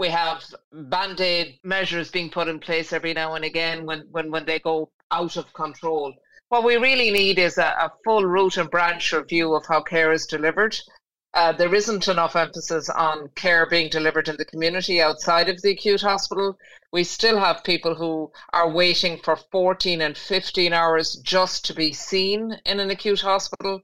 We have band aid measures being put in place every now and again when, when, when they go out of control. What we really need is a, a full root and branch review of how care is delivered. Uh, there isn't enough emphasis on care being delivered in the community outside of the acute hospital. We still have people who are waiting for 14 and 15 hours just to be seen in an acute hospital.